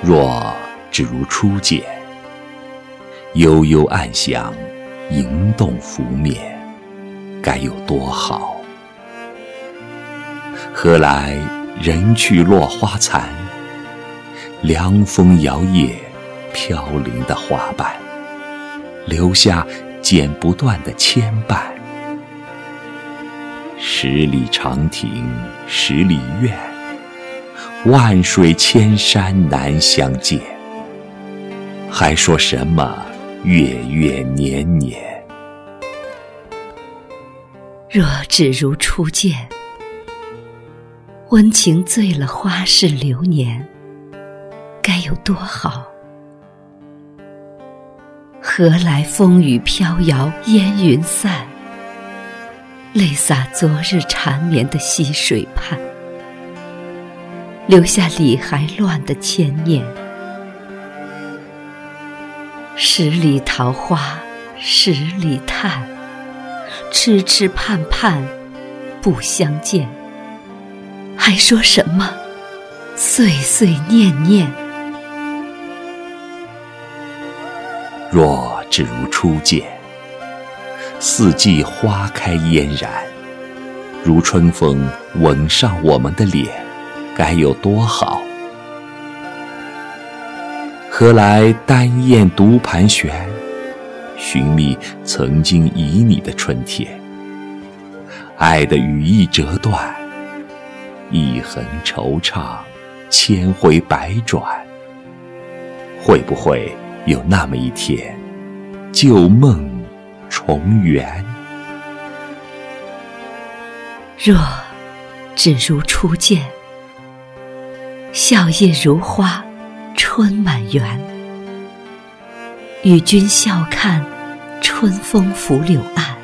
若只如初见，悠悠暗想，盈动拂面，该有多好？何来人去落花残，凉风摇曳飘零的花瓣，留下剪不断的牵绊。十里长亭十里院，万水千山难相见。还说什么月月年年？若只如初见，温情醉了花事流年，该有多好？何来风雨飘摇烟云散？泪洒昨日缠绵的溪水畔，留下理还乱的牵念。十里桃花十里叹，痴痴盼盼不相见。还说什么岁岁念念？若只如初见。四季花开嫣然，如春风吻上我们的脸，该有多好？何来单燕独盘旋，寻觅曾经旖旎的春天？爱的羽翼折断，一痕惆怅，千回百转。会不会有那么一天，旧梦？重圆。若只如初见，笑靥如花，春满园。与君笑看春风拂柳岸，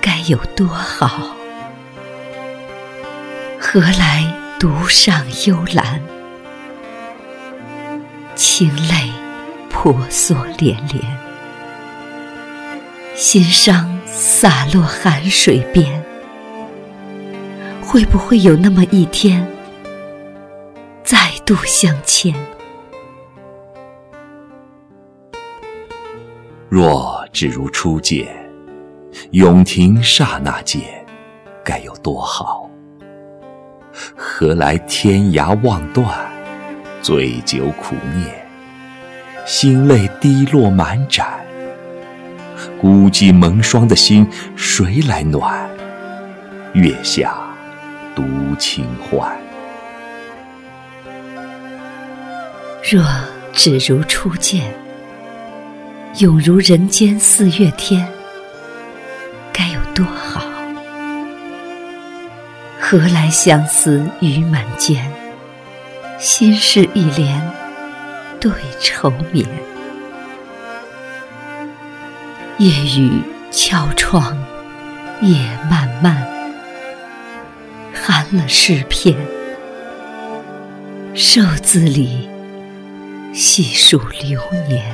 该有多好？何来独上幽兰，清泪婆娑连连。心伤洒落寒水边，会不会有那么一天，度相牵？若只如初见，永停刹那间，该有多好？何来天涯望断，醉酒苦念，心泪滴落满盏。孤寂蒙霜的心，谁来暖？月下独清欢。若只如初见，永如人间四月天，该有多好？何来相思雨满肩，心事一帘对愁眠。夜雨敲窗，夜漫漫，寒了诗篇。瘦字里细数流年。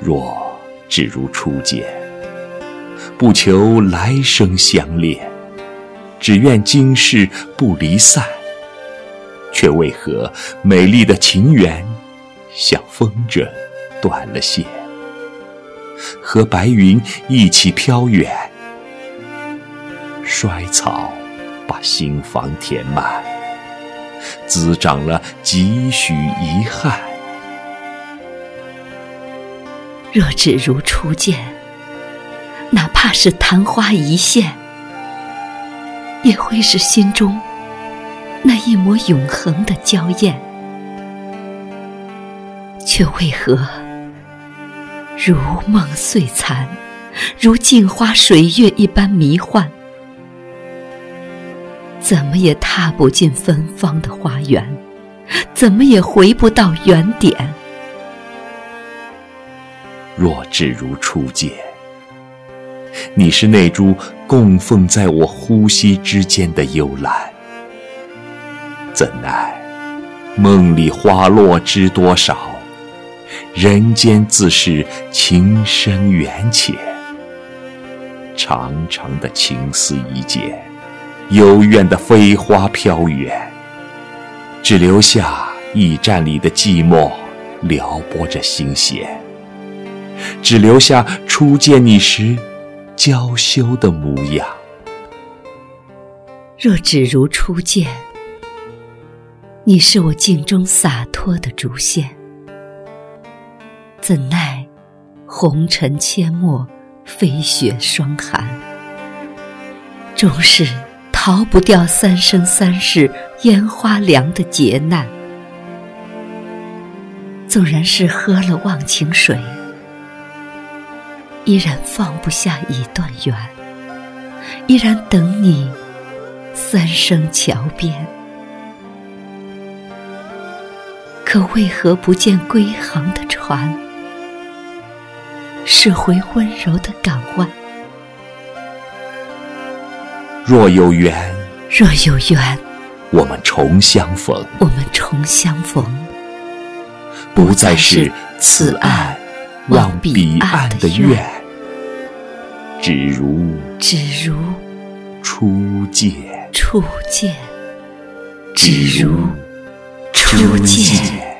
若只如初见，不求来生相恋，只愿今世不离散。却为何美丽的情缘，像风筝？断了线，和白云一起飘远。衰草把心房填满，滋长了几许遗憾。若只如初见，哪怕是昙花一现，也会是心中那一抹永恒的娇艳。却为何？如梦碎残，如镜花水月一般迷幻，怎么也踏不进芬芳的花园，怎么也回不到原点。若只如初见，你是那株供奉在我呼吸之间的幽兰，怎奈梦里花落知多少？人间自是情深缘浅，长长的情丝一剪，幽怨的飞花飘远。只留下驿站里的寂寞，撩拨着心弦。只留下初见你时娇羞的模样。若只如初见，你是我镜中洒脱的竹线，怎奈红尘阡陌，飞雪霜寒，终是逃不掉三生三世烟花凉的劫难。纵然是喝了忘情水。依然放不下一段缘，依然等你三生桥边。可为何不见归航的船？驶回温柔的港湾。若有缘，若有缘，我们重相逢。我们重相逢，不再是此岸。望彼岸的愿，只如只如初见，初见，只如初见。